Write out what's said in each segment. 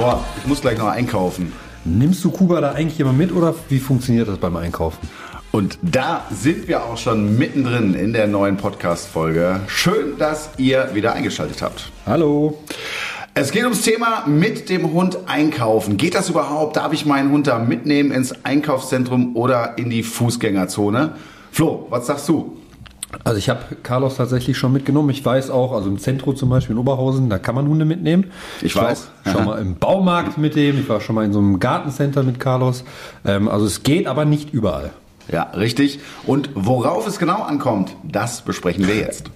Boah, ich muss gleich noch einkaufen. Nimmst du Kuba da eigentlich immer mit oder wie funktioniert das beim Einkaufen? Und da sind wir auch schon mittendrin in der neuen Podcast-Folge. Schön, dass ihr wieder eingeschaltet habt. Hallo. Es geht ums Thema mit dem Hund einkaufen. Geht das überhaupt? Darf ich meinen Hund da mitnehmen ins Einkaufszentrum oder in die Fußgängerzone? Flo, was sagst du? Also ich habe Carlos tatsächlich schon mitgenommen. Ich weiß auch, also im Zentrum zum Beispiel in Oberhausen, da kann man Hunde mitnehmen. Ich weiß. War schon mal im Baumarkt mit dem. Ich war schon mal in so einem Gartencenter mit Carlos. Ähm, also es geht aber nicht überall. Ja, richtig. Und worauf es genau ankommt, das besprechen wir jetzt.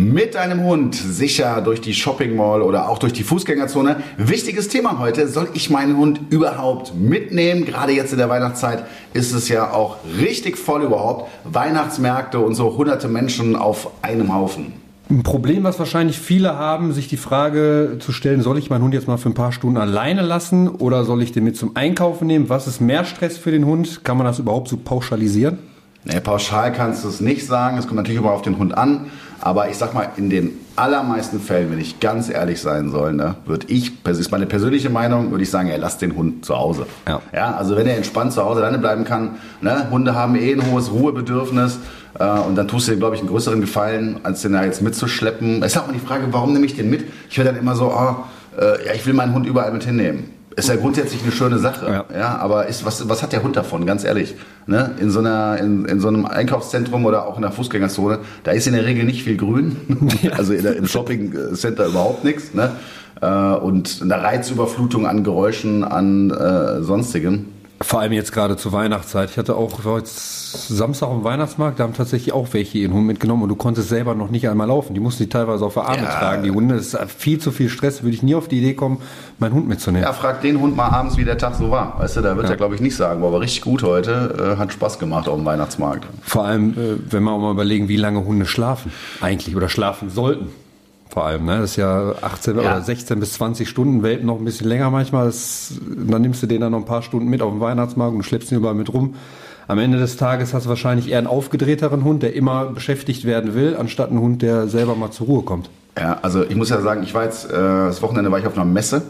Mit deinem Hund sicher durch die Shopping Mall oder auch durch die Fußgängerzone. Wichtiges Thema heute. Soll ich meinen Hund überhaupt mitnehmen? Gerade jetzt in der Weihnachtszeit ist es ja auch richtig voll überhaupt. Weihnachtsmärkte und so hunderte Menschen auf einem Haufen. Ein Problem, was wahrscheinlich viele haben, sich die Frage zu stellen, soll ich meinen Hund jetzt mal für ein paar Stunden alleine lassen oder soll ich den mit zum Einkaufen nehmen? Was ist mehr Stress für den Hund? Kann man das überhaupt so pauschalisieren? Nee, pauschal kannst du es nicht sagen. Es kommt natürlich immer auf den Hund an. Aber ich sag mal, in den allermeisten Fällen, wenn ich ganz ehrlich sein soll, ne, würde ich, das ist meine persönliche Meinung, würde ich sagen, ey, lass den Hund zu Hause. Ja. ja also wenn er entspannt zu Hause alleine bleiben kann, ne, Hunde haben eh ein hohes Ruhebedürfnis äh, und dann tust du dir, glaube ich, einen größeren Gefallen, als den da jetzt mitzuschleppen. Es ist auch mal die Frage, warum nehme ich den mit? Ich höre dann immer so, oh, äh, ja, ich will meinen Hund überall mit hinnehmen ist ja grundsätzlich eine schöne Sache. Ja. ja aber ist, was, was hat der Hund davon, ganz ehrlich? Ne? In, so einer, in, in so einem Einkaufszentrum oder auch in der Fußgängerzone, da ist in der Regel nicht viel Grün. also in der, im Shoppingcenter überhaupt nichts. Ne? Äh, und eine Reizüberflutung an Geräuschen, an äh, sonstigem. Vor allem jetzt gerade zur Weihnachtszeit. Ich hatte auch heute Samstag am Weihnachtsmarkt, da haben tatsächlich auch welche ihren Hund mitgenommen und du konntest selber noch nicht einmal laufen. Die mussten die teilweise auf der Arme ja. tragen, die Hunde. Das ist viel zu viel Stress, würde ich nie auf die Idee kommen, meinen Hund mitzunehmen. Ja, frag den Hund mal abends, wie der Tag so war. Weißt du, da wird ja. er, glaube ich, nicht sagen, war aber richtig gut heute, äh, hat Spaß gemacht auf dem Weihnachtsmarkt. Vor allem, äh, wenn wir auch mal überlegen, wie lange Hunde schlafen eigentlich oder schlafen sollten vor allem. Ne? Das ist ja 18 ja. oder 16 bis 20 Stunden, Welpen noch ein bisschen länger manchmal. Das, dann nimmst du den dann noch ein paar Stunden mit auf den Weihnachtsmarkt und schleppst ihn überall mit rum. Am Ende des Tages hast du wahrscheinlich eher einen aufgedrehteren Hund, der immer beschäftigt werden will, anstatt einen Hund, der selber mal zur Ruhe kommt. Ja, also ich muss ja sagen, ich war jetzt, äh, das Wochenende war ich auf einer Messe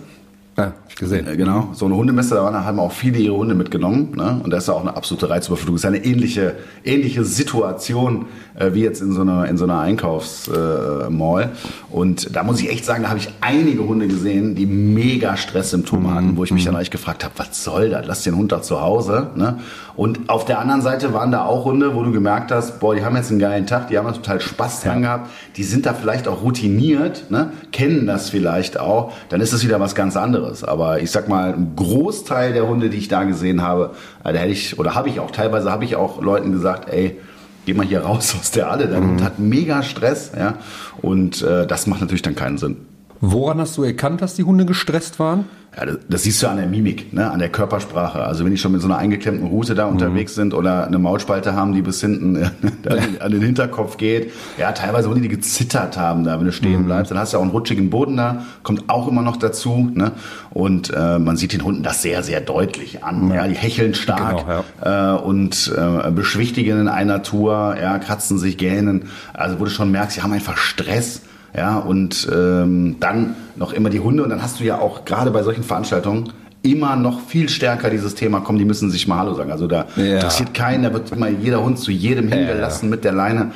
ja, hab ich gesehen. Äh, genau, so eine Hundemesse, da haben auch viele ihre Hunde mitgenommen. Ne? Und da ist ja auch eine absolute Reizüberflutung. Das ist eine ähnliche, ähnliche Situation äh, wie jetzt in so einer, in so einer Einkaufsmall. Äh, und da muss ich echt sagen, da habe ich einige Hunde gesehen, die mega Stresssymptome hatten, wo ich mich dann mhm. eigentlich gefragt habe, was soll das? Lass den Hund doch zu Hause. Ne? Und auf der anderen Seite waren da auch Hunde, wo du gemerkt hast, boah, die haben jetzt einen geilen Tag, die haben total Spaß dran ja. gehabt, die sind da vielleicht auch routiniert, ne? kennen das vielleicht auch, dann ist das wieder was ganz anderes. Aber ich sag mal, ein Großteil der Hunde, die ich da gesehen habe, äh, da hätte ich, oder habe ich auch, teilweise habe ich auch Leuten gesagt, ey, geh mal hier raus aus der Alle, dein mhm. Hund hat mega Stress, ja, und äh, das macht natürlich dann keinen Sinn. Woran hast du erkannt, dass die Hunde gestresst waren? Ja, das, das, siehst du an der Mimik, ne, an der Körpersprache. Also wenn die schon mit so einer eingeklemmten Rute da mhm. unterwegs sind oder eine Maulspalte haben, die bis hinten äh, an, den Hinterkopf geht. Ja, teilweise Hunde, die gezittert haben da, wenn du stehen mhm. bleibst. Dann hast du auch einen rutschigen Boden da, kommt auch immer noch dazu. Ne? Und äh, man sieht den Hunden das sehr, sehr deutlich an. Mhm. Ja, die hecheln stark genau, ja. äh, und äh, beschwichtigen in einer Tour, ja, kratzen sich, gähnen. Also wo du schon merkst, sie haben einfach Stress ja, und ähm, dann noch immer die Hunde. Und dann hast du ja auch gerade bei solchen Veranstaltungen immer noch viel stärker dieses Thema kommen, die müssen sich mal Hallo sagen. Also da ja. interessiert keinen, da wird immer jeder Hund zu jedem hingelassen ja. mit der Leine.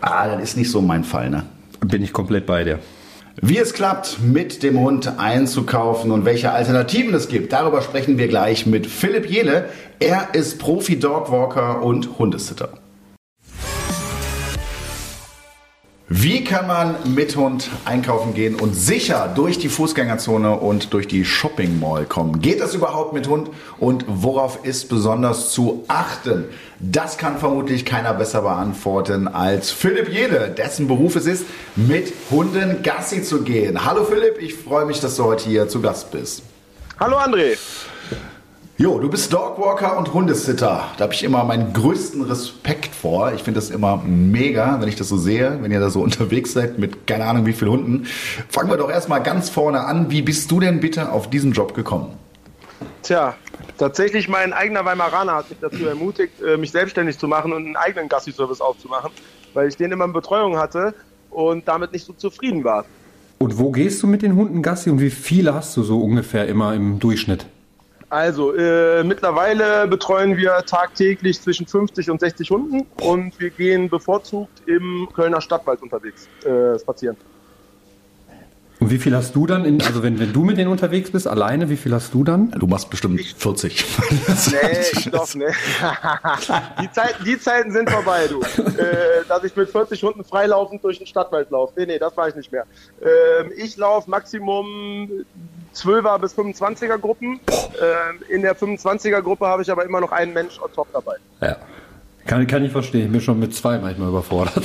Ah, das ist nicht so mein Fall, ne? Bin ich komplett bei dir. Wie es klappt, mit dem Hund einzukaufen und welche Alternativen es gibt, darüber sprechen wir gleich mit Philipp Jele. Er ist Profi-Dogwalker und Hundesitter. Wie kann man mit Hund einkaufen gehen und sicher durch die Fußgängerzone und durch die Shopping Mall kommen? Geht das überhaupt mit Hund und worauf ist besonders zu achten? Das kann vermutlich keiner besser beantworten als Philipp Jede, dessen Beruf es ist, mit Hunden Gassi zu gehen. Hallo Philipp, ich freue mich, dass du heute hier zu Gast bist. Hallo André. Jo, du bist Dogwalker und Hundesitter. Da habe ich immer meinen größten Respekt vor. Ich finde das immer mega, wenn ich das so sehe, wenn ihr da so unterwegs seid mit keine Ahnung wie vielen Hunden. Fangen wir doch erstmal ganz vorne an. Wie bist du denn bitte auf diesen Job gekommen? Tja, Tatsächlich mein eigener Weimaraner hat mich dazu ermutigt, äh, mich selbstständig zu machen und einen eigenen Gassi-Service aufzumachen, weil ich den immer in Betreuung hatte und damit nicht so zufrieden war. Und wo gehst du mit den Hunden Gassi und wie viele hast du so ungefähr immer im Durchschnitt? Also, äh, mittlerweile betreuen wir tagtäglich zwischen 50 und 60 Hunden und wir gehen bevorzugt im Kölner Stadtwald unterwegs äh, spazieren. Und wie viel hast du dann, in, also wenn, wenn du mit denen unterwegs bist, alleine, wie viel hast du dann? Du machst bestimmt 40. nee, ich doch, ne. die, Zeit, die Zeiten sind vorbei, du. Äh, dass ich mit 40 Hunden freilaufend durch den Stadtwald laufe. Nee, nee, das mache ich nicht mehr. Ähm, ich laufe Maximum 12er bis 25er Gruppen. Ähm, in der 25er Gruppe habe ich aber immer noch einen Mensch on top dabei. Ja. Kann, kann ich verstehen. Ich bin schon mit zwei manchmal überfordert.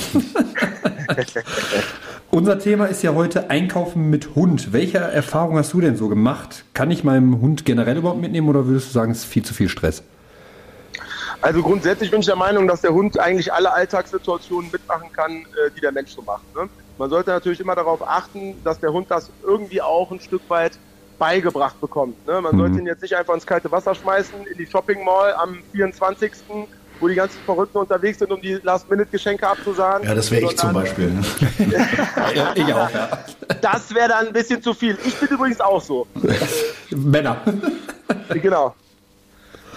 Unser Thema ist ja heute Einkaufen mit Hund. Welche Erfahrung hast du denn so gemacht? Kann ich meinem Hund generell überhaupt mitnehmen oder würdest du sagen, es ist viel zu viel Stress? Also grundsätzlich bin ich der Meinung, dass der Hund eigentlich alle Alltagssituationen mitmachen kann, äh, die der Mensch so macht. Ne? Man sollte natürlich immer darauf achten, dass der Hund das irgendwie auch ein Stück weit beigebracht bekommt. Ne? Man mhm. sollte ihn jetzt nicht einfach ins kalte Wasser schmeißen, in die Shopping Mall am 24 wo die ganzen Verrückten unterwegs sind, um die Last-Minute-Geschenke abzusagen. Ja, das wäre ich zum Beispiel. Ne? ja, ich auch, ja. Das wäre dann ein bisschen zu viel. Ich bin übrigens auch so. Männer. genau.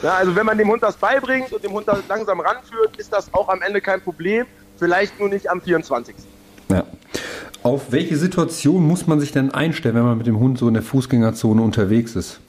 Ja, also wenn man dem Hund das beibringt und dem Hund das langsam ranführt, ist das auch am Ende kein Problem. Vielleicht nur nicht am 24. Ja. Auf welche Situation muss man sich denn einstellen, wenn man mit dem Hund so in der Fußgängerzone unterwegs ist?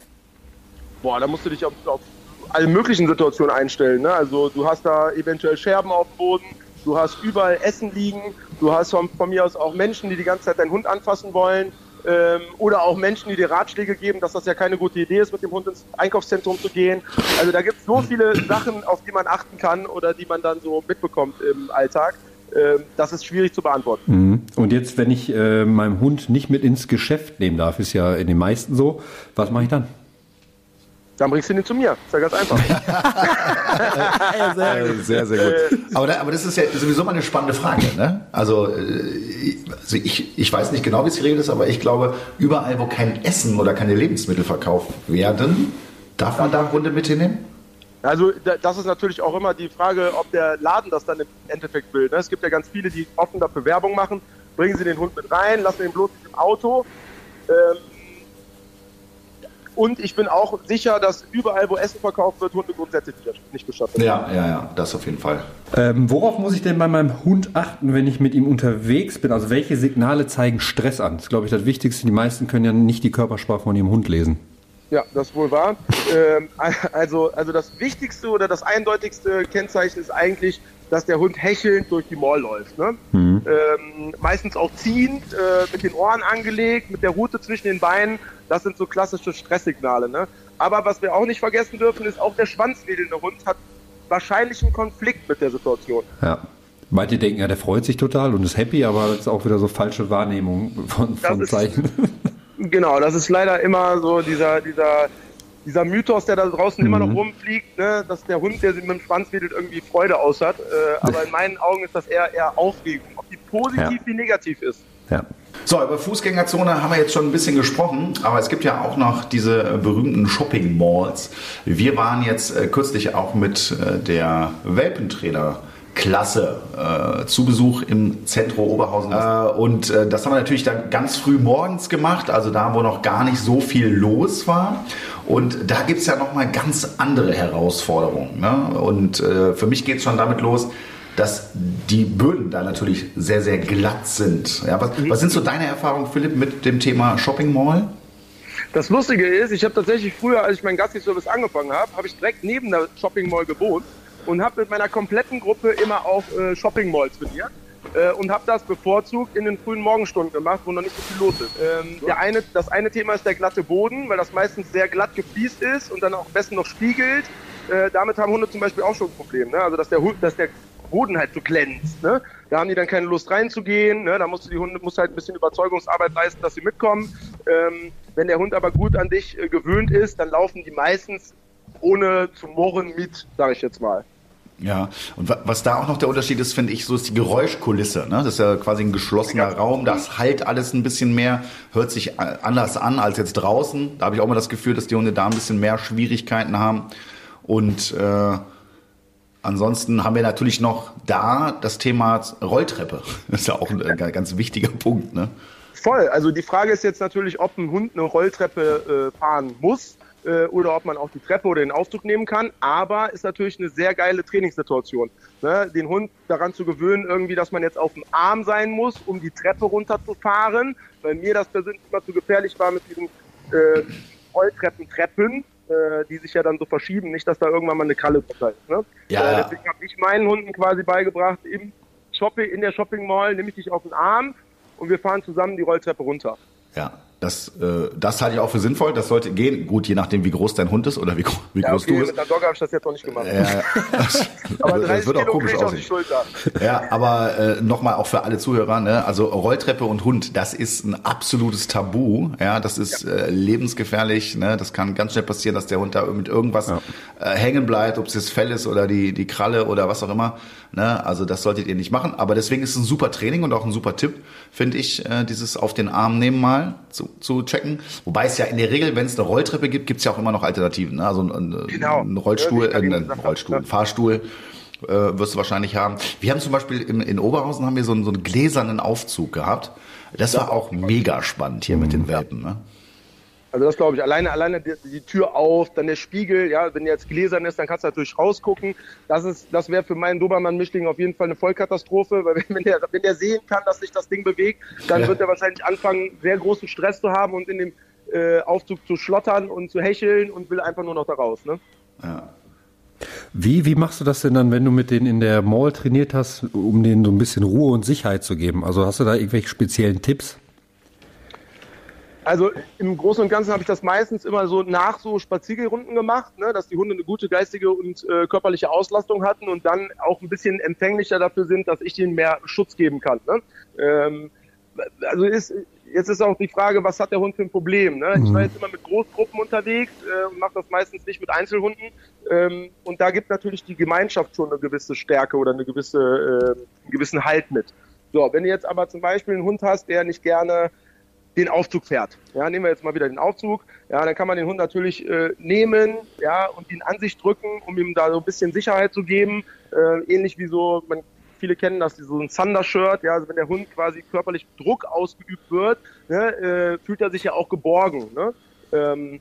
Boah, da musst du dich auf, auf alle möglichen Situationen einstellen. Ne? Also du hast da eventuell Scherben auf dem Boden, du hast überall Essen liegen, du hast von, von mir aus auch Menschen, die die ganze Zeit deinen Hund anfassen wollen ähm, oder auch Menschen, die dir Ratschläge geben, dass das ja keine gute Idee ist, mit dem Hund ins Einkaufszentrum zu gehen. Also da gibt es so viele Sachen, auf die man achten kann oder die man dann so mitbekommt im Alltag. Ähm, das ist schwierig zu beantworten. Mhm. Und jetzt, wenn ich äh, meinem Hund nicht mit ins Geschäft nehmen darf, ist ja in den meisten so, was mache ich dann? Dann bringst du ihn zu mir. Ist ja ganz einfach. ja, sehr, sehr, sehr, gut. Äh, aber, da, aber das ist ja sowieso mal eine spannende Frage. Ne? Also, äh, also ich, ich weiß nicht genau, wie es geregelt ist, aber ich glaube, überall, wo kein Essen oder keine Lebensmittel verkauft werden, darf man da Hunde mit hinnehmen? Also das ist natürlich auch immer die Frage, ob der Laden das dann im Endeffekt will. Ne? Es gibt ja ganz viele, die offen dafür Werbung machen. Bringen sie den Hund mit rein, lassen ihn bloß im Auto. Ähm, und ich bin auch sicher, dass überall, wo Essen verkauft wird, Hunde grundsätzlich nicht gestattet werden. Ja, ja, ja, das auf jeden Fall. Ähm, worauf muss ich denn bei meinem Hund achten, wenn ich mit ihm unterwegs bin? Also welche Signale zeigen Stress an? Das ist, glaube ich, das Wichtigste. Die meisten können ja nicht die Körpersprache von ihrem Hund lesen. Ja, das ist wohl wahr. ähm, also, also das wichtigste oder das eindeutigste Kennzeichen ist eigentlich, dass der Hund hechelnd durch die Mall läuft. Ne? Mhm. Ähm, meistens auch ziehend, äh, mit den Ohren angelegt, mit der Rute zwischen den Beinen. Das sind so klassische Stresssignale. Ne? Aber was wir auch nicht vergessen dürfen, ist auch der schwanzwedelnde Hund hat wahrscheinlich einen Konflikt mit der Situation. Ja. Manche denken ja, der freut sich total und ist happy, aber das ist auch wieder so falsche Wahrnehmung von, von Zeichen. genau, das ist leider immer so dieser, dieser, dieser Mythos, der da draußen mhm. immer noch mhm. rumfliegt, ne, dass der Hund, der sich mit dem Schwanz wedelt, irgendwie Freude aus hat. Äh, aber in meinen Augen ist das eher, eher Aufregung, ob die positiv ja. wie negativ ist. Ja. So, über Fußgängerzone haben wir jetzt schon ein bisschen gesprochen, aber es gibt ja auch noch diese berühmten Shopping Malls. Wir waren jetzt äh, kürzlich auch mit äh, der Welpentrainer Klasse äh, zu Besuch im Zentrum Oberhausen. Äh, und äh, das haben wir natürlich dann ganz früh morgens gemacht, also da, wo noch gar nicht so viel los war. Und da gibt es ja nochmal ganz andere Herausforderungen. Ne? Und äh, für mich geht es schon damit los, dass die Böden da natürlich sehr, sehr glatt sind. Ja, was, mhm. was sind so deine Erfahrungen, Philipp, mit dem Thema Shopping Mall? Das Lustige ist, ich habe tatsächlich früher, als ich meinen Gassi-Service angefangen habe, habe ich direkt neben der Shopping Mall gewohnt und habe mit meiner kompletten Gruppe immer auf äh, Shopping Mall trainiert äh, und habe das bevorzugt in den frühen Morgenstunden gemacht, wo noch nicht so viel los ist. Ähm, der eine, das eine Thema ist der glatte Boden, weil das meistens sehr glatt gefliest ist und dann auch besten noch spiegelt. Äh, damit haben Hunde zum Beispiel auch schon ein Problem. Ne? Also dass der, dass der Boden halt so glänzt. Ne? Da haben die dann keine Lust reinzugehen. Ne? Da musst du die Hunde musst halt ein bisschen Überzeugungsarbeit leisten, dass sie mitkommen. Ähm, wenn der Hund aber gut an dich äh, gewöhnt ist, dann laufen die meistens ohne zu murren mit, sage ich jetzt mal. Ja, und was da auch noch der Unterschied ist, finde ich, so ist die Geräuschkulisse. Ne? Das ist ja quasi ein geschlossener Raum, das halt alles ein bisschen mehr, hört sich anders an als jetzt draußen. Da habe ich auch mal das Gefühl, dass die Hunde da ein bisschen mehr Schwierigkeiten haben. Und äh, ansonsten haben wir natürlich noch da das Thema Rolltreppe. Das ist ja auch ein ganz wichtiger Punkt. Ne? Voll. Also die Frage ist jetzt natürlich, ob ein Hund eine Rolltreppe äh, fahren muss äh, oder ob man auch die Treppe oder den Aufzug nehmen kann. Aber ist natürlich eine sehr geile Trainingssituation. Ne? Den Hund daran zu gewöhnen, irgendwie, dass man jetzt auf dem Arm sein muss, um die Treppe runterzufahren. Weil mir das persönlich immer zu gefährlich war mit diesen äh, Rolltreppen-Treppen. Äh, die sich ja dann so verschieben, nicht, dass da irgendwann mal eine Kralle verteilt. Ne? Ja. Äh, deswegen habe ich meinen Hunden quasi beigebracht, im Shopping, in der Shopping Mall nehme ich dich auf den Arm und wir fahren zusammen die Rolltreppe runter. Ja, das, äh, das halte ich auch für sinnvoll. Das sollte gehen. Gut, je nachdem, wie groß dein Hund ist oder wie, wie ja, groß okay, du bist. Mit der Dogge habe ich das jetzt noch nicht gemacht. Ja, das, aber 30 das wird auch komisch aussehen. Ja, aber äh, nochmal auch für alle Zuhörer, ne? also Rolltreppe und Hund, das ist ein absolutes Tabu. Ja, das ist ja. äh, lebensgefährlich. Ne? Das kann ganz schnell passieren, dass der Hund da mit irgendwas ja. äh, hängen bleibt, ob es das Fell ist oder die, die Kralle oder was auch immer. Ne? Also das solltet ihr nicht machen. Aber deswegen ist es ein super Training und auch ein super Tipp, finde ich, äh, dieses auf den Arm nehmen mal zu, zu checken. Wobei es ja in der Regel, wenn es eine Rolltreppe gibt, gibt es ja auch immer noch Alternativen. Ne? Also ein, genau. ein Rollstuhl, äh, ein Rollstuhl, ein Fahrstuhl äh, wirst du wahrscheinlich haben. Wir haben zum Beispiel in, in Oberhausen haben wir so einen, so einen gläsernen Aufzug gehabt. Das war auch mega spannend hier mit den Welpen. Ne? Also das glaube ich. Alleine, alleine die, die, Tür auf, dann der Spiegel, ja, wenn der jetzt gläsern ist, dann kannst du natürlich rausgucken. Das ist, das wäre für meinen Dobermann-Mischling auf jeden Fall eine Vollkatastrophe, weil wenn der, wenn der sehen kann, dass sich das Ding bewegt, dann ja. wird er wahrscheinlich anfangen, sehr großen Stress zu haben und in dem äh, Aufzug zu schlottern und zu hecheln und will einfach nur noch da raus. Ne? Ja. Wie, wie machst du das denn dann, wenn du mit denen in der Mall trainiert hast, um denen so ein bisschen Ruhe und Sicherheit zu geben? Also hast du da irgendwelche speziellen Tipps? Also im Großen und Ganzen habe ich das meistens immer so nach so Spaziergerunden gemacht, ne, dass die Hunde eine gute geistige und äh, körperliche Auslastung hatten und dann auch ein bisschen empfänglicher dafür sind, dass ich ihnen mehr Schutz geben kann. Ne? Ähm, also ist, jetzt ist auch die Frage, was hat der Hund für ein Problem? Ne? Ich war mhm. jetzt immer mit Großgruppen unterwegs äh, und mache das meistens nicht mit Einzelhunden. Ähm, und da gibt natürlich die Gemeinschaft schon eine gewisse Stärke oder eine gewisse, äh, einen gewissen Halt mit. So, wenn du jetzt aber zum Beispiel einen Hund hast, der nicht gerne den Aufzug fährt. Ja, nehmen wir jetzt mal wieder den Aufzug. Ja, dann kann man den Hund natürlich äh, nehmen, ja, und ihn an sich drücken, um ihm da so ein bisschen Sicherheit zu geben. Äh, ähnlich wie so, man, viele kennen das, so ein Thunder-Shirt. Ja, also wenn der Hund quasi körperlich Druck ausgeübt wird, ne, äh, fühlt er sich ja auch geborgen. Ne? Ähm,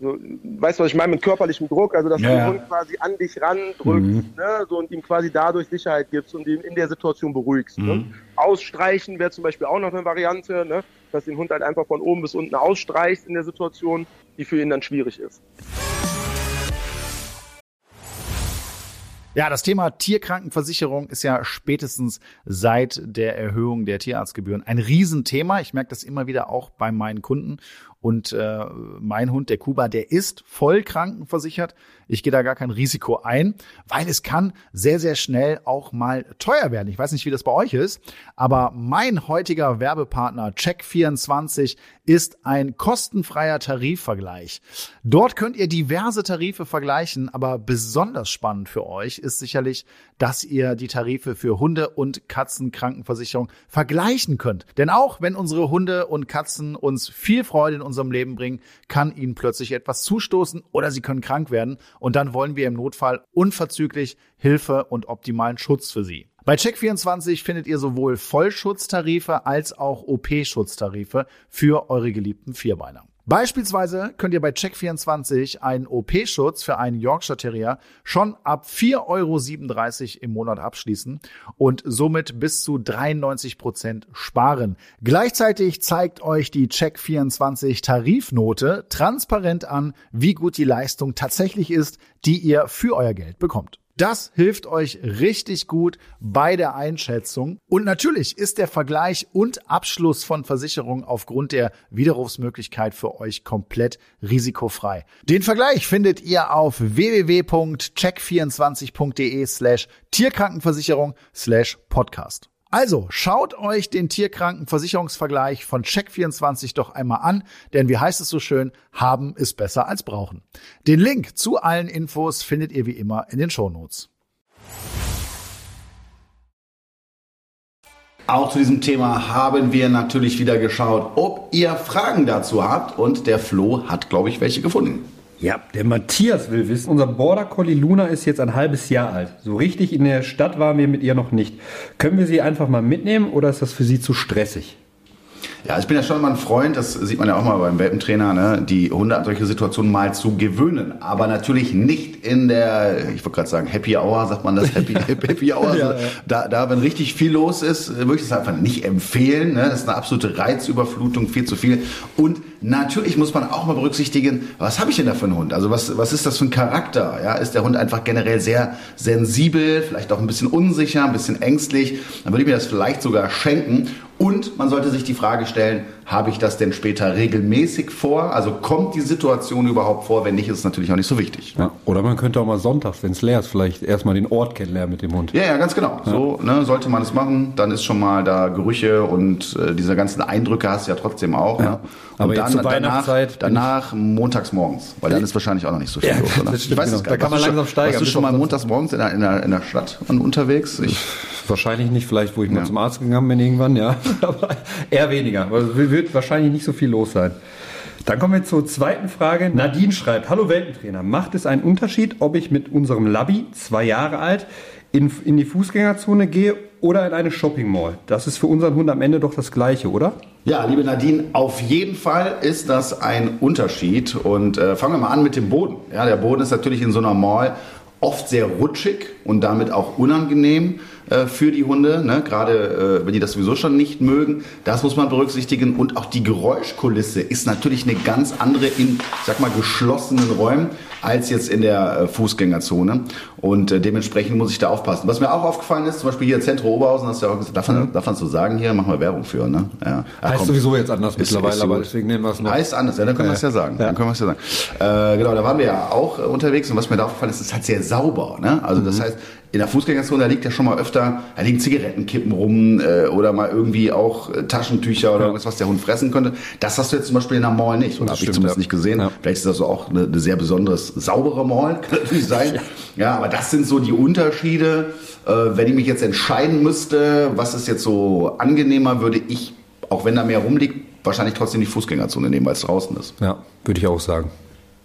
so, weißt du, was ich meine mit körperlichem Druck? Also, dass ja, du den Hund quasi an dich randrückst mhm. ne, so, und ihm quasi dadurch Sicherheit gibst und ihn in der Situation beruhigst. Ne? Mhm. Ne? Ausstreichen wäre zum Beispiel auch noch eine Variante, ne? Dass den Hund halt einfach von oben bis unten ausstreichst in der Situation, die für ihn dann schwierig ist. Ja, das Thema Tierkrankenversicherung ist ja spätestens seit der Erhöhung der Tierarztgebühren ein Riesenthema. Ich merke das immer wieder auch bei meinen Kunden. Und äh, mein Hund, der Kuba, der ist voll krankenversichert. Ich gehe da gar kein Risiko ein, weil es kann sehr, sehr schnell auch mal teuer werden. Ich weiß nicht, wie das bei euch ist, aber mein heutiger Werbepartner Check24 ist ein kostenfreier Tarifvergleich. Dort könnt ihr diverse Tarife vergleichen, aber besonders spannend für euch ist sicherlich, dass ihr die Tarife für Hunde- und Katzenkrankenversicherung vergleichen könnt. Denn auch wenn unsere Hunde und Katzen uns viel Freude in unserem Leben bringen, kann ihnen plötzlich etwas zustoßen oder sie können krank werden und dann wollen wir im Notfall unverzüglich Hilfe und optimalen Schutz für sie. Bei Check24 findet ihr sowohl Vollschutztarife als auch OP-Schutztarife für eure geliebten Vierbeiner. Beispielsweise könnt ihr bei Check24 einen OP-Schutz für einen Yorkshire Terrier schon ab 4,37 Euro im Monat abschließen und somit bis zu 93 Prozent sparen. Gleichzeitig zeigt euch die Check24 Tarifnote transparent an, wie gut die Leistung tatsächlich ist, die ihr für euer Geld bekommt. Das hilft euch richtig gut bei der Einschätzung. Und natürlich ist der Vergleich und Abschluss von Versicherungen aufgrund der Widerrufsmöglichkeit für euch komplett risikofrei. Den Vergleich findet ihr auf www.check24.de slash Tierkrankenversicherung slash Podcast. Also schaut euch den Tierkrankenversicherungsvergleich von Check24 doch einmal an, denn wie heißt es so schön, haben ist besser als brauchen. Den Link zu allen Infos findet ihr wie immer in den Shownotes. Auch zu diesem Thema haben wir natürlich wieder geschaut, ob ihr Fragen dazu habt. Und der Flo hat, glaube ich, welche gefunden. Ja, der Matthias will wissen, unser Border Collie Luna ist jetzt ein halbes Jahr alt. So richtig in der Stadt waren wir mit ihr noch nicht. Können wir sie einfach mal mitnehmen oder ist das für sie zu stressig? Ja, ich bin ja schon immer ein Freund, das sieht man ja auch mal beim Welpentrainer, ne, die Hunde an solche Situationen mal zu gewöhnen. Aber natürlich nicht in der, ich wollte gerade sagen, Happy Hour, sagt man das, Happy, Happy Hour. ja, ja. Da, da, wenn richtig viel los ist, würde ich es einfach nicht empfehlen. Ne? Das ist eine absolute Reizüberflutung, viel zu viel. Und natürlich muss man auch mal berücksichtigen, was habe ich denn da für einen Hund? Also was, was ist das für ein Charakter? Ja, ist der Hund einfach generell sehr sensibel, vielleicht auch ein bisschen unsicher, ein bisschen ängstlich? Dann würde ich mir das vielleicht sogar schenken. Und man sollte sich die Frage stellen, habe ich das denn später regelmäßig vor? Also kommt die Situation überhaupt vor? Wenn nicht, ist es natürlich auch nicht so wichtig. Ja, oder man könnte auch mal sonntags, wenn es leer ist, vielleicht erstmal den Ort kennenlernen mit dem Hund. Ja, ja, ganz genau. Ja. So ne, sollte man es machen. Dann ist schon mal da Gerüche und äh, diese ganzen Eindrücke hast du ja trotzdem auch. Ja. Ne? Aber dann, zur Weihnachtszeit danach, danach montags morgens, weil dann ist wahrscheinlich auch noch nicht so viel los. Oder? Ich weiß genau. es gar Da kann man langsam steigern. Warst du schon mal montags morgens in der, in der, in der Stadt unterwegs? Ich, wahrscheinlich nicht, vielleicht wo ich mal zum Arzt gegangen bin irgendwann, ja. Aber eher weniger. Also wird wahrscheinlich nicht so viel los sein. Dann kommen wir zur zweiten Frage. Nadine schreibt, hallo Weltentrainer, macht es einen Unterschied, ob ich mit unserem Labby, zwei Jahre alt, in, in die Fußgängerzone gehe oder in eine Shopping Mall. Das ist für unseren Hund am Ende doch das Gleiche, oder? Ja, liebe Nadine, auf jeden Fall ist das ein Unterschied. Und äh, fangen wir mal an mit dem Boden. Ja, der Boden ist natürlich in so einer Mall oft sehr rutschig und damit auch unangenehm äh, für die Hunde, ne? gerade äh, wenn die das sowieso schon nicht mögen. Das muss man berücksichtigen. Und auch die Geräuschkulisse ist natürlich eine ganz andere in, sag mal, geschlossenen Räumen als jetzt in der äh, Fußgängerzone. Und äh, dementsprechend muss ich da aufpassen. Was mir auch aufgefallen ist, zum Beispiel hier Zentro Oberhausen, hast du ja auch gesagt, darf man, mhm. darf man so sagen hier, machen wir Werbung für, ne? Ja. Heißt komm, sowieso jetzt anders ist, mittlerweile, ist aber deswegen nehmen wir es noch. Heißt anders, ja, dann können ja. wir es ja sagen. Ja. Dann können wir es ja sagen. Äh, genau, da waren wir ja auch unterwegs und was mir da aufgefallen ist, ist halt sehr sauber, ne? Also das mhm. heißt, in der Fußgängerzone, da liegt ja schon mal öfter, da liegen Zigarettenkippen rum äh, oder mal irgendwie auch äh, Taschentücher oder ja. irgendwas, was der Hund fressen könnte. Das hast du jetzt zum Beispiel in der Mall nicht. Oder habe ich zumindest ja. nicht gesehen. Ja. Vielleicht ist das auch eine, eine sehr besonders saubere Mall, kann natürlich sein. ja. ja, aber das sind so die Unterschiede. Äh, wenn ich mich jetzt entscheiden müsste, was ist jetzt so angenehmer, würde ich, auch wenn da mehr rumliegt, wahrscheinlich trotzdem die Fußgängerzone nehmen, weil es draußen ist. Ja, würde ich auch sagen.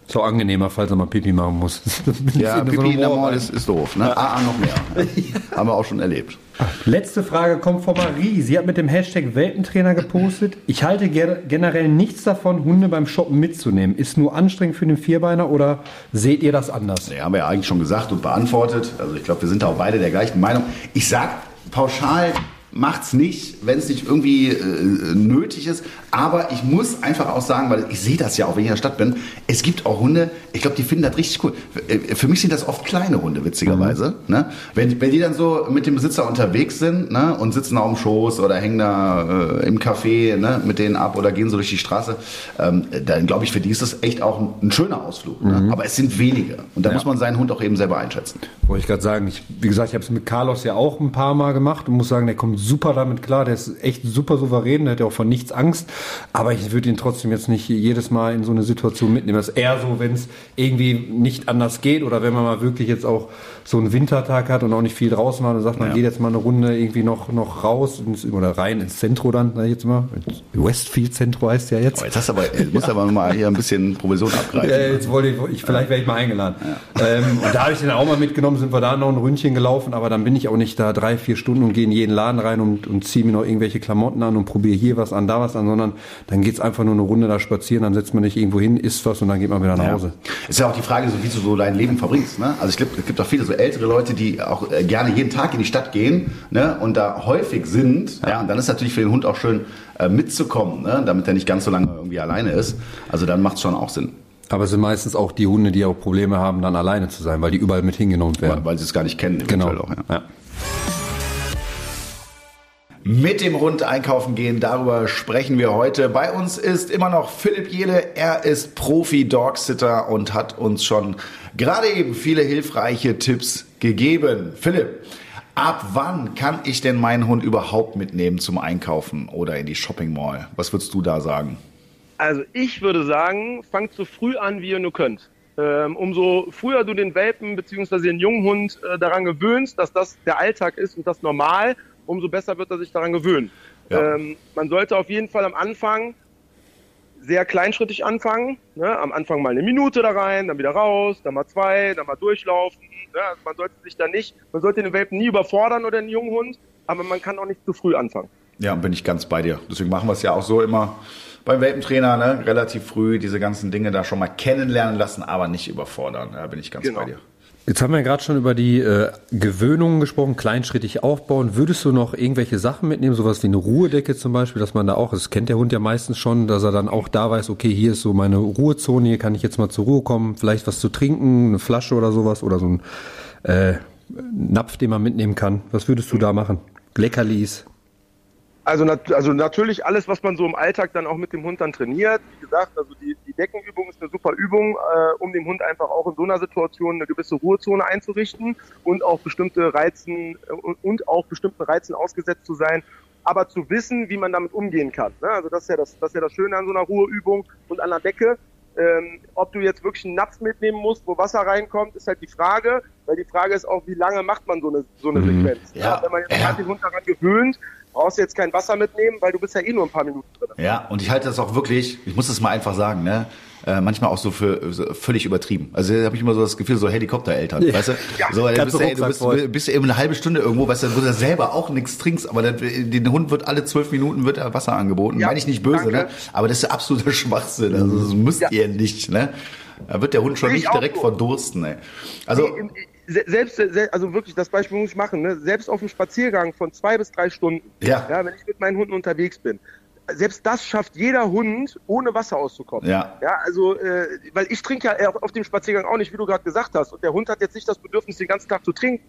So angenehmer, falls er mal Pipi machen muss. ja, Pipi in der Mall ist, ist doof. Ne? AA noch mehr. Ja. Haben wir auch schon erlebt. Letzte Frage kommt von Marie. Sie hat mit dem Hashtag Welpentrainer gepostet. Ich halte generell nichts davon, Hunde beim Shoppen mitzunehmen. Ist nur anstrengend für den Vierbeiner oder seht ihr das anders? Ja, haben wir ja eigentlich schon gesagt und beantwortet. Also ich glaube, wir sind da auch beide der gleichen Meinung. Ich sag pauschal macht's nicht, wenn es nicht irgendwie äh, nötig ist. Aber ich muss einfach auch sagen, weil ich sehe das ja auch, wenn ich in der Stadt bin, es gibt auch Hunde, ich glaube, die finden das richtig cool. Äh, für mich sind das oft kleine Hunde, witzigerweise. Mhm. Ne? Wenn, wenn die dann so mit dem Besitzer unterwegs sind ne? und sitzen auf dem Schoß oder hängen da äh, im Café ne? mit denen ab oder gehen so durch die Straße, ähm, dann glaube ich, für die ist das echt auch ein, ein schöner Ausflug. Ne? Mhm. Aber es sind wenige. Und da ja. muss man seinen Hund auch eben selber einschätzen. Wollte ich gerade sagen, ich, wie gesagt, ich habe es mit Carlos ja auch ein paar Mal gemacht und muss sagen, der kommt super damit klar. Der ist echt super souverän, der hat ja auch von nichts Angst. Aber ich würde ihn trotzdem jetzt nicht jedes Mal in so eine Situation mitnehmen. Das ist eher so, wenn es irgendwie nicht anders geht oder wenn man mal wirklich jetzt auch so einen Wintertag hat und auch nicht viel draußen war und sagt, man ja. geht jetzt mal eine Runde irgendwie noch, noch raus ins, oder rein ins Zentrum dann, sag ich jetzt mal. Westfield Zentrum heißt ja jetzt. Oh, jetzt hast du aber, musst aber mal hier ein bisschen Provision abgreifen. Ja, jetzt wollte ich, ich vielleicht wäre ich mal eingeladen. Ja. Ähm, und da habe ich den auch mal mitgenommen, sind wir da noch ein Ründchen gelaufen, aber dann bin ich auch nicht da drei, vier Stunden und gehe in jeden Laden rein und, und ziehe mir noch irgendwelche Klamotten an und probiere hier was an, da was an, sondern dann geht's einfach nur eine Runde da spazieren, dann setzt man nicht irgendwo hin, isst was und dann geht man wieder nach Hause. Ja. Ist ja auch die Frage, so wie du so dein Leben verbringst. Ne? Also ich glaube, es gibt auch viele so ältere Leute, die auch äh, gerne jeden Tag in die Stadt gehen ne? und da häufig sind. Ja. ja, und dann ist natürlich für den Hund auch schön äh, mitzukommen, ne? damit er nicht ganz so lange irgendwie alleine ist. Also dann macht es schon auch Sinn. Aber es sind meistens auch die Hunde, die auch Probleme haben, dann alleine zu sein, weil die überall mit hingenommen werden. Weil, weil sie es gar nicht kennen. Genau. Auch, ja. Ja. Mit dem Hund einkaufen gehen, darüber sprechen wir heute. Bei uns ist immer noch Philipp Jede. Er ist Profi-Dogsitter und hat uns schon gerade eben viele hilfreiche Tipps gegeben. Philipp, ab wann kann ich denn meinen Hund überhaupt mitnehmen zum Einkaufen oder in die Shopping Mall? Was würdest du da sagen? Also ich würde sagen, fangt so früh an, wie ihr nur könnt. Ähm, umso früher du den Welpen bzw. den Junghund äh, daran gewöhnst, dass das der Alltag ist und das normal, umso besser wird er sich daran gewöhnen. Ja. Ähm, man sollte auf jeden Fall am Anfang sehr kleinschrittig anfangen. Ne? Am Anfang mal eine Minute da rein, dann wieder raus, dann mal zwei, dann mal durchlaufen. Ne? Also man sollte sich da nicht, man sollte den Welpen nie überfordern oder den Junghund, aber man kann auch nicht zu früh anfangen. Ja, bin ich ganz bei dir. Deswegen machen wir es ja auch so immer beim Welpentrainer, ne, relativ früh diese ganzen Dinge da schon mal kennenlernen lassen, aber nicht überfordern. Da bin ich ganz genau. bei dir. Jetzt haben wir ja gerade schon über die äh, Gewöhnungen gesprochen, kleinschrittig aufbauen. Würdest du noch irgendwelche Sachen mitnehmen, sowas wie eine Ruhedecke zum Beispiel, dass man da auch, das kennt der Hund ja meistens schon, dass er dann auch da weiß, okay, hier ist so meine Ruhezone, hier kann ich jetzt mal zur Ruhe kommen, vielleicht was zu trinken, eine Flasche oder sowas oder so ein äh, Napf, den man mitnehmen kann. Was würdest du da machen? Leckerlis? Also, nat also natürlich alles, was man so im Alltag dann auch mit dem Hund dann trainiert. Wie gesagt, also die, die Deckenübung ist eine super Übung, äh, um dem Hund einfach auch in so einer Situation eine gewisse Ruhezone einzurichten und auch bestimmte Reizen äh, und auch bestimmten Reizen ausgesetzt zu sein, aber zu wissen, wie man damit umgehen kann. Ne? Also das ist ja das, das ist ja das Schöne an so einer Ruheübung und an der Decke. Ähm, ob du jetzt wirklich einen Napf mitnehmen musst, wo Wasser reinkommt, ist halt die Frage, weil die Frage ist auch, wie lange macht man so eine, so eine mhm. Sequenz. Ja. ja. Wenn man jetzt ja. den Hund daran gewöhnt, brauchst du jetzt kein Wasser mitnehmen, weil du bist ja eh nur ein paar Minuten drin. Ja, und ich halte das auch wirklich, ich muss das mal einfach sagen, ne? Äh, manchmal auch so für so völlig übertrieben. Also da habe ich immer so das Gefühl, so Helikoptereltern, ja. weißt du? Ja, so, du bist, ey, du bist, bist eben eine halbe Stunde irgendwo, weißt du, wo du selber auch nichts trinkst, aber der, den Hund wird alle zwölf Minuten wird er Wasser angeboten. Ja, Meine ich nicht böse, ne? Aber das ist absoluter Schwachsinn. Also das müsst ja. ihr nicht, ne? Da wird der Hund schon nicht direkt so. verdursten, ey. Also nee, selbst, also wirklich, das Beispiel muss ich machen, ne? selbst auf dem Spaziergang von zwei bis drei Stunden, ja. ja, wenn ich mit meinen Hunden unterwegs bin, selbst das schafft jeder Hund, ohne Wasser auszukommen. Ja. Ja, also, äh, weil ich trinke ja auf, auf dem Spaziergang auch nicht, wie du gerade gesagt hast. Und der Hund hat jetzt nicht das Bedürfnis, den ganzen Tag zu trinken.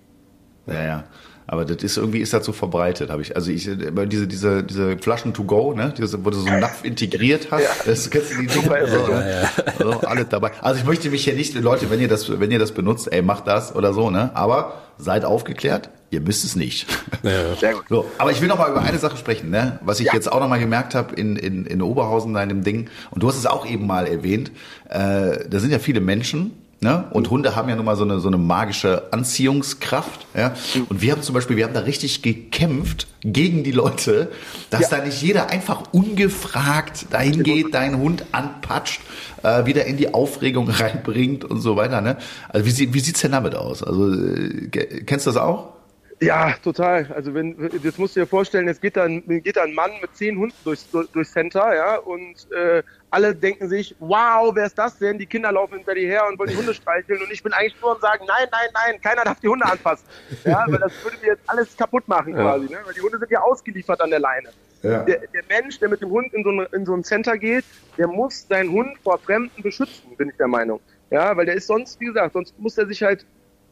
Ja, ja. Aber das ist irgendwie ist das so verbreitet, habe ich. Also ich diese diese diese Flaschen to go, ne, diese, wo du so einen Napf integriert hast, ja. das kennst du die Dinger, so, ja, ja. so, alles dabei. Also ich möchte mich hier nicht, Leute, wenn ihr das wenn ihr das benutzt, ey, macht das oder so, ne? Aber seid aufgeklärt, ihr müsst es nicht. Ja. Sehr gut. So, aber ich will noch mal über eine Sache sprechen, ne? Was ich ja. jetzt auch noch mal gemerkt habe in, in, in Oberhausen, deinem Ding, und du hast es auch eben mal erwähnt, äh, da sind ja viele Menschen, Ne? Und Hunde haben ja nun mal so eine, so eine magische Anziehungskraft. Ja? Und wir haben zum Beispiel, wir haben da richtig gekämpft gegen die Leute, dass ja. da nicht jeder einfach ungefragt dahin geht, deinen Hund anpatscht, äh, wieder in die Aufregung reinbringt und so weiter. Ne? Also wie, wie sieht's denn damit aus? Also äh, kennst du das auch? Ja, total. Also wenn jetzt musst du dir vorstellen, jetzt geht da ein, geht da ein Mann mit zehn Hunden durchs, durchs Center, ja, und äh, alle denken sich, wow, wer ist das denn? Die Kinder laufen hinter dir her und wollen die Hunde streicheln und ich bin eigentlich nur und sagen, nein, nein, nein, keiner darf die Hunde anfassen. Ja, weil das würde mir jetzt alles kaputt machen ja. quasi, ne? Weil die Hunde sind ja ausgeliefert an der Leine. Ja. Der, der Mensch, der mit dem Hund in so, ein, in so ein Center geht, der muss seinen Hund vor Fremden beschützen, bin ich der Meinung. Ja, weil der ist sonst, wie gesagt, sonst muss er sich halt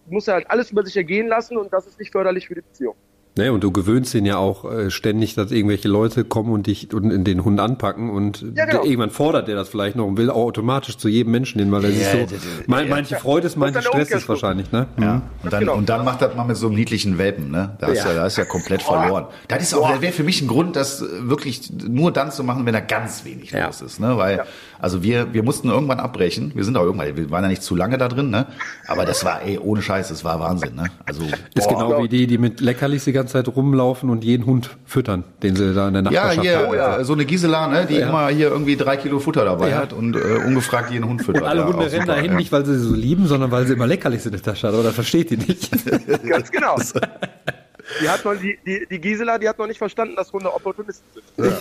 muss er halt alles über sich ergehen lassen und das ist nicht förderlich für die Beziehung. Ne, und du gewöhnst ihn ja auch äh, ständig, dass irgendwelche Leute kommen und dich und in den Hund anpacken und ja, genau. irgendwann fordert der das vielleicht noch und will auch automatisch zu jedem Menschen hin, weil er yeah, sich so. Mein, manche Freude ist, manche Stress ist wahrscheinlich, ne? Ja. Und dann, genau. und dann macht das mal mit so einem niedlichen Welpen, ne? Da ist ja, da ist ja komplett verloren. Das ist auch, wäre für mich ein Grund, das wirklich nur dann zu machen, wenn da ganz wenig ja. los ist, ne? Weil, also wir, wir mussten irgendwann abbrechen. Wir sind auch irgendwann, wir waren ja nicht zu lange da drin, ne? Aber das war, ey, ohne Scheiß, das war Wahnsinn, ne? Also. Ist boah, genau wie die, die mit Leckerlis die ganze Zeit rumlaufen und jeden Hund füttern, den sie da in der Nachbarschaft ja, hier, haben. Ja, so eine Gisela, ne, die ja. immer hier irgendwie drei Kilo Futter dabei ja. hat und äh, ungefragt jeden Hund füttert. Und alle Hunde rennen dahin ja. nicht, weil sie sie so lieben, sondern weil sie immer Leckerlis in der Tasche hat, oder versteht die nicht. Ganz genau. Die hat noch, die, die, die Gisela, die hat noch nicht verstanden, dass Hunde Opportunisten sind. Ja.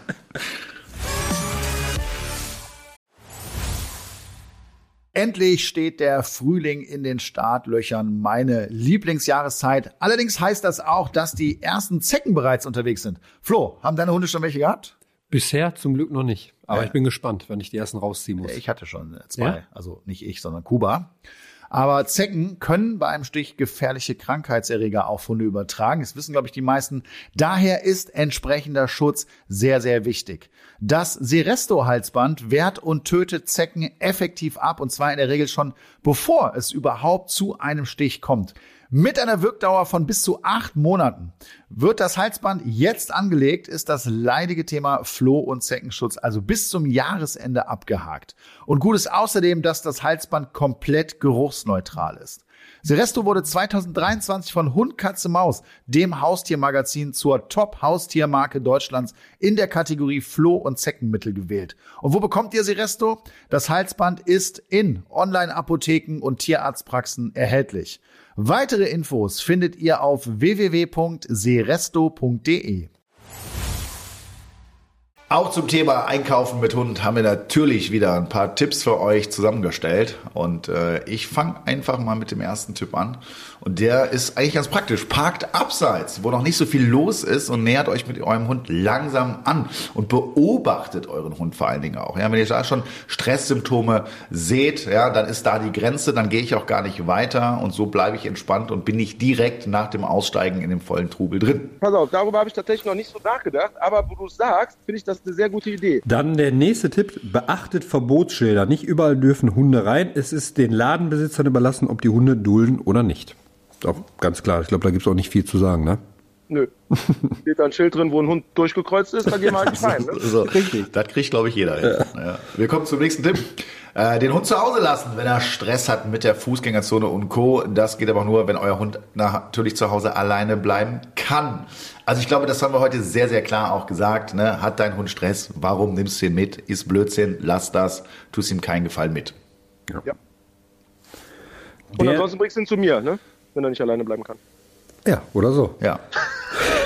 Endlich steht der Frühling in den Startlöchern, meine Lieblingsjahreszeit. Allerdings heißt das auch, dass die ersten Zecken bereits unterwegs sind. Flo, haben deine Hunde schon welche gehabt? Bisher zum Glück noch nicht. Aber ja. ich bin gespannt, wenn ich die ersten rausziehen muss. Ich hatte schon zwei. Ja? Also nicht ich, sondern Kuba. Aber Zecken können bei einem Stich gefährliche Krankheitserreger auf Hunde übertragen. Das wissen, glaube ich, die meisten. Daher ist entsprechender Schutz sehr, sehr wichtig. Das Seresto-Halsband wehrt und tötet Zecken effektiv ab und zwar in der Regel schon bevor es überhaupt zu einem Stich kommt. Mit einer Wirkdauer von bis zu acht Monaten wird das Halsband jetzt angelegt, ist das leidige Thema Floh- und Zeckenschutz also bis zum Jahresende abgehakt. Und gut ist außerdem, dass das Halsband komplett geruchsneutral ist. Seresto wurde 2023 von Hund, Katze, Maus, dem Haustiermagazin, zur Top-Haustiermarke Deutschlands in der Kategorie Floh- und Zeckenmittel gewählt. Und wo bekommt ihr Seresto? Das Halsband ist in Online-Apotheken und Tierarztpraxen erhältlich. Weitere Infos findet ihr auf www.seresto.de. Auch zum Thema Einkaufen mit Hund haben wir natürlich wieder ein paar Tipps für euch zusammengestellt. Und äh, ich fange einfach mal mit dem ersten Tipp an. Und der ist eigentlich ganz praktisch. Parkt abseits, wo noch nicht so viel los ist und nähert euch mit eurem Hund langsam an und beobachtet euren Hund vor allen Dingen auch. Ja, wenn ihr da schon Stresssymptome seht, ja, dann ist da die Grenze, dann gehe ich auch gar nicht weiter und so bleibe ich entspannt und bin nicht direkt nach dem Aussteigen in dem vollen Trubel drin. Pass auf, darüber habe ich tatsächlich noch nicht so nachgedacht, aber wo du es sagst, finde ich das eine sehr gute Idee. Dann der nächste Tipp, beachtet Verbotsschilder. Nicht überall dürfen Hunde rein. Es ist den Ladenbesitzern überlassen, ob die Hunde dulden oder nicht. Auch ganz klar. Ich glaube, da gibt es auch nicht viel zu sagen, ne? Nö. Steht da ein Schild drin, wo ein Hund durchgekreuzt ist, da gehen wir halt nicht rein. Ne? So, Richtig. Das kriegt, glaube ich, jeder. Ja. Ja. Wir kommen zum nächsten Tipp. Äh, den Hund zu Hause lassen, wenn er Stress hat mit der Fußgängerzone und Co. Das geht aber nur, wenn euer Hund natürlich zu Hause alleine bleiben kann. Also ich glaube, das haben wir heute sehr, sehr klar auch gesagt. Ne? Hat dein Hund Stress? Warum nimmst du ihn mit? Ist Blödsinn, lass das, tust ihm keinen Gefallen mit. Ja. ja. Und ansonsten bringst du ihn zu mir, ne? Wenn er nicht alleine bleiben kann. Ja, oder so. Ja.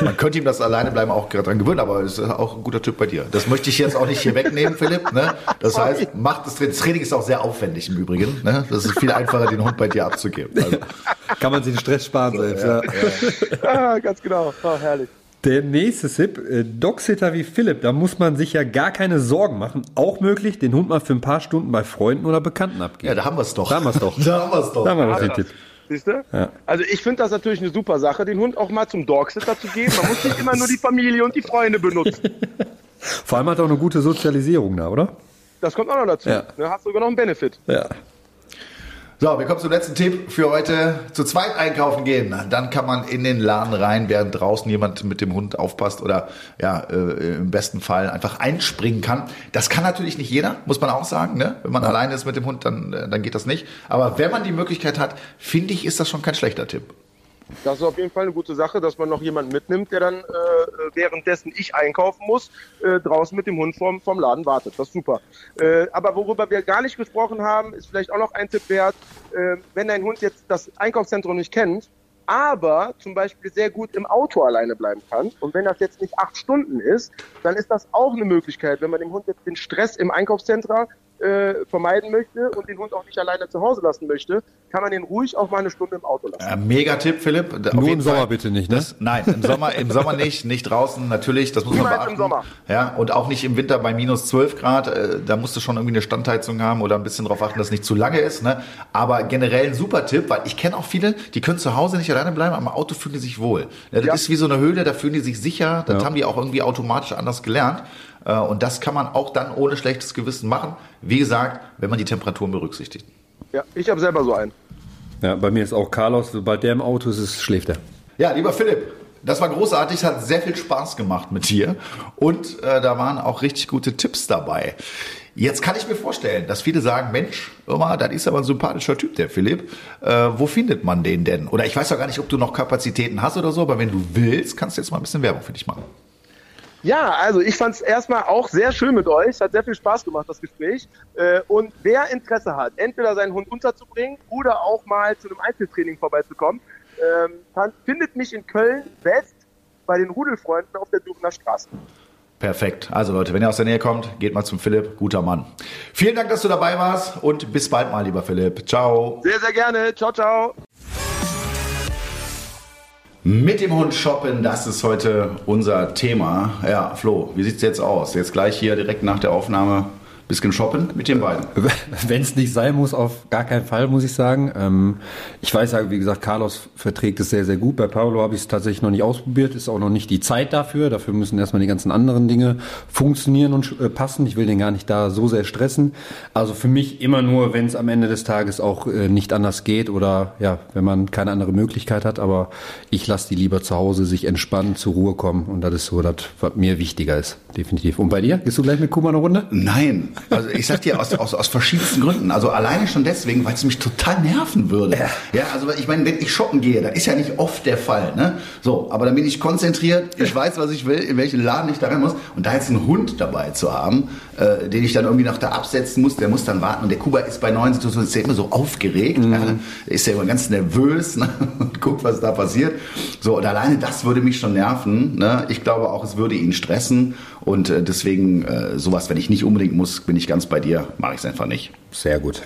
Man könnte ihm das alleine bleiben auch gerade dran gewöhnen, aber es ist auch ein guter Typ bei dir. Das möchte ich jetzt auch nicht hier wegnehmen, Philipp. Ne? Das heißt, macht das Training. Das Training ist auch sehr aufwendig im Übrigen. Ne? Das ist viel einfacher, den Hund bei dir abzugeben. Also. Kann man sich den Stress sparen selbst. Ja, ja. ja. ganz genau. Oh, herrlich. Der nächste Tipp, äh, Dogsitter wie Philipp, da muss man sich ja gar keine Sorgen machen. Auch möglich, den Hund mal für ein paar Stunden bei Freunden oder Bekannten abgeben. Ja, da haben wir es doch. Da haben wir es doch. da haben wir es doch. Da haben wir den Tipp. Siehst du? Ja. Also ich finde das natürlich eine super Sache, den Hund auch mal zum Dogsitter zu geben. Man muss nicht immer nur die Familie und die Freunde benutzen. Vor allem hat er auch eine gute Sozialisierung da, oder? Das kommt auch noch dazu. Ja. Da hast du sogar noch einen Benefit. Ja. So, wir kommen zum letzten Tipp für heute. Zu zweit einkaufen gehen. Dann kann man in den Laden rein, während draußen jemand mit dem Hund aufpasst oder ja, äh, im besten Fall einfach einspringen kann. Das kann natürlich nicht jeder, muss man auch sagen. Ne? Wenn man ja. alleine ist mit dem Hund, dann, äh, dann geht das nicht. Aber wenn man die Möglichkeit hat, finde ich, ist das schon kein schlechter Tipp. Das ist auf jeden Fall eine gute Sache, dass man noch jemanden mitnimmt, der dann äh, währenddessen ich einkaufen muss, äh, draußen mit dem Hund vorm, vorm Laden wartet. Das ist super. Äh, aber worüber wir gar nicht gesprochen haben, ist vielleicht auch noch ein Tipp wert. Äh, wenn dein Hund jetzt das Einkaufszentrum nicht kennt, aber zum Beispiel sehr gut im Auto alleine bleiben kann. Und wenn das jetzt nicht acht Stunden ist, dann ist das auch eine Möglichkeit, wenn man dem Hund jetzt den Stress im Einkaufszentrum äh, vermeiden möchte und den Hund auch nicht alleine zu Hause lassen möchte, kann man den ruhig auch mal eine Stunde im Auto lassen. Ja, mega Tipp, Philipp. Auf Nur im Sommer Fall. bitte nicht, ne? Das, nein, im Sommer, im Sommer nicht, nicht draußen, natürlich, das muss Niemals man beachten. im Sommer. Ja, und auch nicht im Winter bei minus 12 Grad, äh, da musst du schon irgendwie eine Standheizung haben oder ein bisschen darauf achten, dass es nicht zu lange ist, ne? Aber generell ein super Tipp, weil ich kenne auch viele, die können zu Hause nicht alleine bleiben, aber im Auto fühlen die sich wohl. Ja, das ja. ist wie so eine Höhle, da fühlen die sich sicher, das ja. haben die auch irgendwie automatisch anders gelernt. Äh, und das kann man auch dann ohne schlechtes Gewissen machen. Wie gesagt, wenn man die Temperaturen berücksichtigt. Ja, ich habe selber so einen. Ja, bei mir ist auch Carlos, sobald der im Auto ist, schläft er. Ja, lieber Philipp, das war großartig, es hat sehr viel Spaß gemacht mit dir und äh, da waren auch richtig gute Tipps dabei. Jetzt kann ich mir vorstellen, dass viele sagen, Mensch, Irma, das ist aber ein sympathischer Typ, der Philipp. Äh, wo findet man den denn? Oder ich weiß auch gar nicht, ob du noch Kapazitäten hast oder so, aber wenn du willst, kannst du jetzt mal ein bisschen Werbung für dich machen. Ja, also ich fand es erstmal auch sehr schön mit euch. Hat sehr viel Spaß gemacht, das Gespräch. Äh, und wer Interesse hat, entweder seinen Hund unterzubringen oder auch mal zu einem Einzeltraining vorbeizukommen, ähm, findet mich in Köln West bei den Rudelfreunden auf der Dürrener Straße. Perfekt. Also Leute, wenn ihr aus der Nähe kommt, geht mal zum Philipp. Guter Mann. Vielen Dank, dass du dabei warst und bis bald mal, lieber Philipp. Ciao. Sehr, sehr gerne. Ciao, ciao. Mit dem Hund shoppen, das ist heute unser Thema. Ja, Flo, wie sieht's jetzt aus? Jetzt gleich hier direkt nach der Aufnahme bisschen shoppen mit den beiden. Wenn es nicht sein muss, auf gar keinen Fall, muss ich sagen. Ähm, ich weiß ja, wie gesagt, Carlos verträgt es sehr, sehr gut. Bei Paolo habe ich es tatsächlich noch nicht ausprobiert. Ist auch noch nicht die Zeit dafür. Dafür müssen erstmal die ganzen anderen Dinge funktionieren und äh, passen. Ich will den gar nicht da so sehr stressen. Also für mich immer nur, wenn es am Ende des Tages auch äh, nicht anders geht oder ja, wenn man keine andere Möglichkeit hat. Aber ich lasse die lieber zu Hause sich entspannen, zur Ruhe kommen. Und das ist so das, was mir wichtiger ist. Definitiv. Und bei dir? Gehst du gleich mit Kuma eine Runde? Nein, also ich sag dir aus, aus, aus verschiedensten Gründen. Also alleine schon deswegen, weil es mich total nerven würde. Ja, ja also ich meine, wenn ich shoppen gehe, das ist ja nicht oft der Fall. Ne? So, aber dann bin ich konzentriert, ich weiß, was ich will, in welchen Laden ich da rein muss. Und da jetzt einen Hund dabei zu haben, äh, den ich dann irgendwie noch da absetzen muss, der muss dann warten. Und der Kuba ist bei neuen Situationen ist immer so aufgeregt. Mhm. Ja, ist ja immer ganz nervös ne? und guckt, was da passiert. So, und alleine das würde mich schon nerven. Ne? Ich glaube auch, es würde ihn stressen. Und äh, deswegen äh, sowas, wenn ich nicht unbedingt muss, bin ich ganz bei dir, mache ich es einfach nicht. Sehr gut.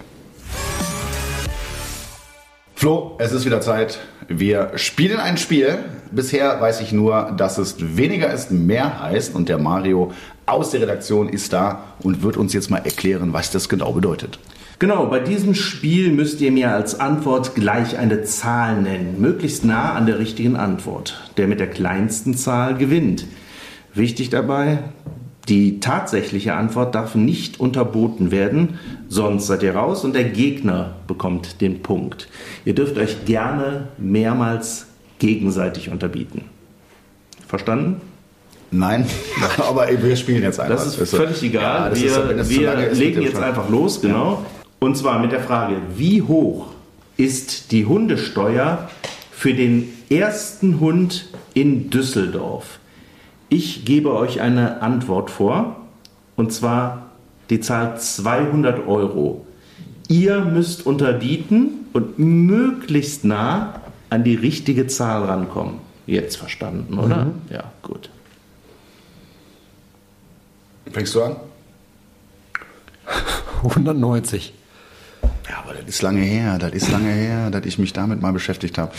Flo, es ist wieder Zeit. Wir spielen ein Spiel. Bisher weiß ich nur, dass es weniger ist, mehr heißt. Und der Mario aus der Redaktion ist da und wird uns jetzt mal erklären, was das genau bedeutet. Genau, bei diesem Spiel müsst ihr mir als Antwort gleich eine Zahl nennen, möglichst nah an der richtigen Antwort. Der mit der kleinsten Zahl gewinnt. Wichtig dabei, die tatsächliche Antwort darf nicht unterboten werden, sonst seid ihr raus und der Gegner bekommt den Punkt. Ihr dürft euch gerne mehrmals gegenseitig unterbieten. Verstanden? Nein, aber wir spielen jetzt einfach. Das ist völlig egal. Ja, wir, ist, wir legen jetzt einfach los, genau. Ja. Und zwar mit der Frage, wie hoch ist die Hundesteuer für den ersten Hund in Düsseldorf? Ich gebe euch eine Antwort vor, und zwar die Zahl 200 Euro. Ihr müsst unterbieten und möglichst nah an die richtige Zahl rankommen. Jetzt verstanden, oder? Mhm. Ja, gut. Fängst du an? 190. Ja, aber das ist lange her, das ist lange her, dass ich mich damit mal beschäftigt habe.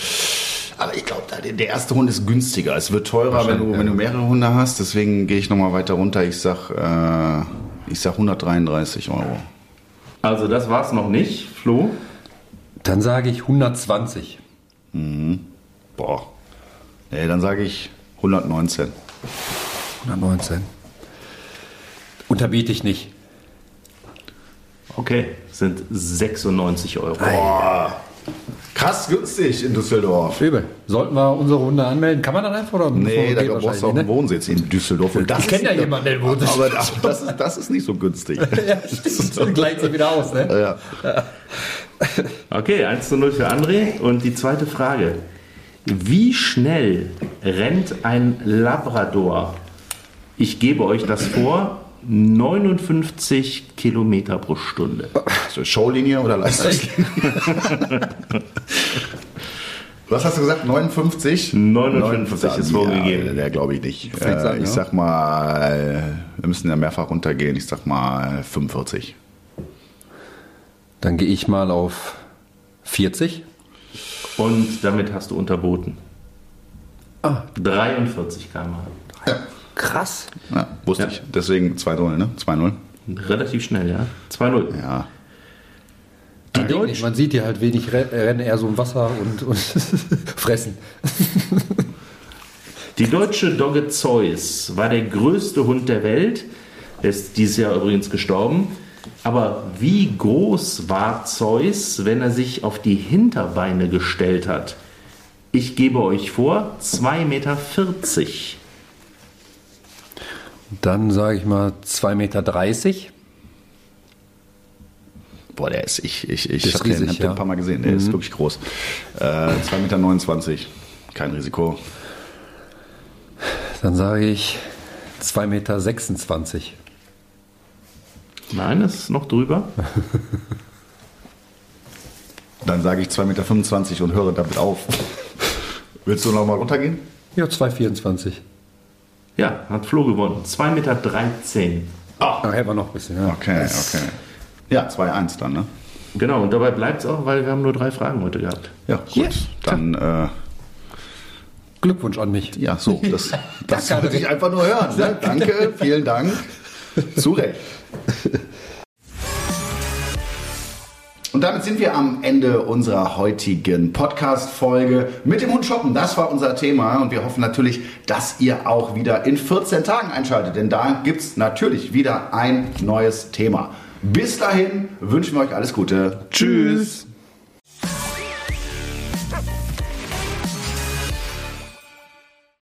Ich glaube, der erste Hund ist günstiger. Es wird teurer, wenn du, wenn du mehrere Hunde hast. Deswegen gehe ich nochmal weiter runter. Ich sag, äh, ich sag 133 Euro. Also das war's noch nicht, Flo. Dann sage ich 120. Mhm. Boah. Nee, dann sage ich 119. 119. Unterbiete ich nicht. Okay, sind 96 Euro. Boah. Krass günstig in Düsseldorf. Übel. Sollten wir unsere Runde anmelden? Kann man dann einfach? Oder nee, da brauchst du auch einen ne? Wohnsitz in Düsseldorf. Und das ich kenne ja jemanden, der wohnt. Aber das, das, ist, das ist nicht so günstig. ja, stimmt. gleicht sich wieder aus, ne? Ja. Okay, 1 zu 0 für André. Und die zweite Frage. Wie schnell rennt ein Labrador? Ich gebe euch das vor. 59 Kilometer pro Stunde. So Showlinie oder Leistungslinie? Was hast du gesagt? 59? 59, ist vorgegeben. Ja, der glaube ich nicht. Äh, sagen, ich ja? sag mal, wir müssen ja mehrfach runtergehen. Ich sag mal 45. Dann gehe ich mal auf 40. Und damit hast du unterboten. Ah. 43 km/h. Ja. Krass. Ja, wusste ja. ich. Deswegen 2-0, ne? 2-0. Relativ schnell, ja. 2-0. Ja. Die Deutsch. Man sieht hier halt wenig Rennen, eher so im Wasser und, und fressen. Die deutsche Dogge Zeus war der größte Hund der Welt. Er ist dieses Jahr übrigens gestorben. Aber wie groß war Zeus, wenn er sich auf die Hinterbeine gestellt hat? Ich gebe euch vor, 2,40 Meter. Dann sage ich mal 2,30 Meter. Boah, der ist, ich, ich, ich habe den, hab ja. den ein paar Mal gesehen, der mhm. ist wirklich groß. Äh, 2,29 Meter, kein Risiko. Dann sage ich 2,26 Meter. Nein, es ist noch drüber. Dann sage ich 2,25 Meter und höre damit auf. Willst du noch mal runtergehen? Ja, 2,24 Ja, hat Flo gewonnen. 2,13 Meter. Ah, oh. hätten wir noch ein bisschen. Ja. Okay, okay. Ja, 2-1 dann, ne? Genau, und dabei bleibt es auch, weil wir haben nur drei Fragen heute gehabt. Ja, gut. Yes. Dann äh, Glückwunsch an mich. Ja, so, das, das wollte ich einfach nur hören. Ne? Danke, vielen Dank. Zu Recht. Und damit sind wir am Ende unserer heutigen Podcast-Folge mit dem Hund shoppen. Das war unser Thema und wir hoffen natürlich, dass ihr auch wieder in 14 Tagen einschaltet, denn da gibt es natürlich wieder ein neues Thema. Bis dahin wünschen wir euch alles Gute. Tschüss.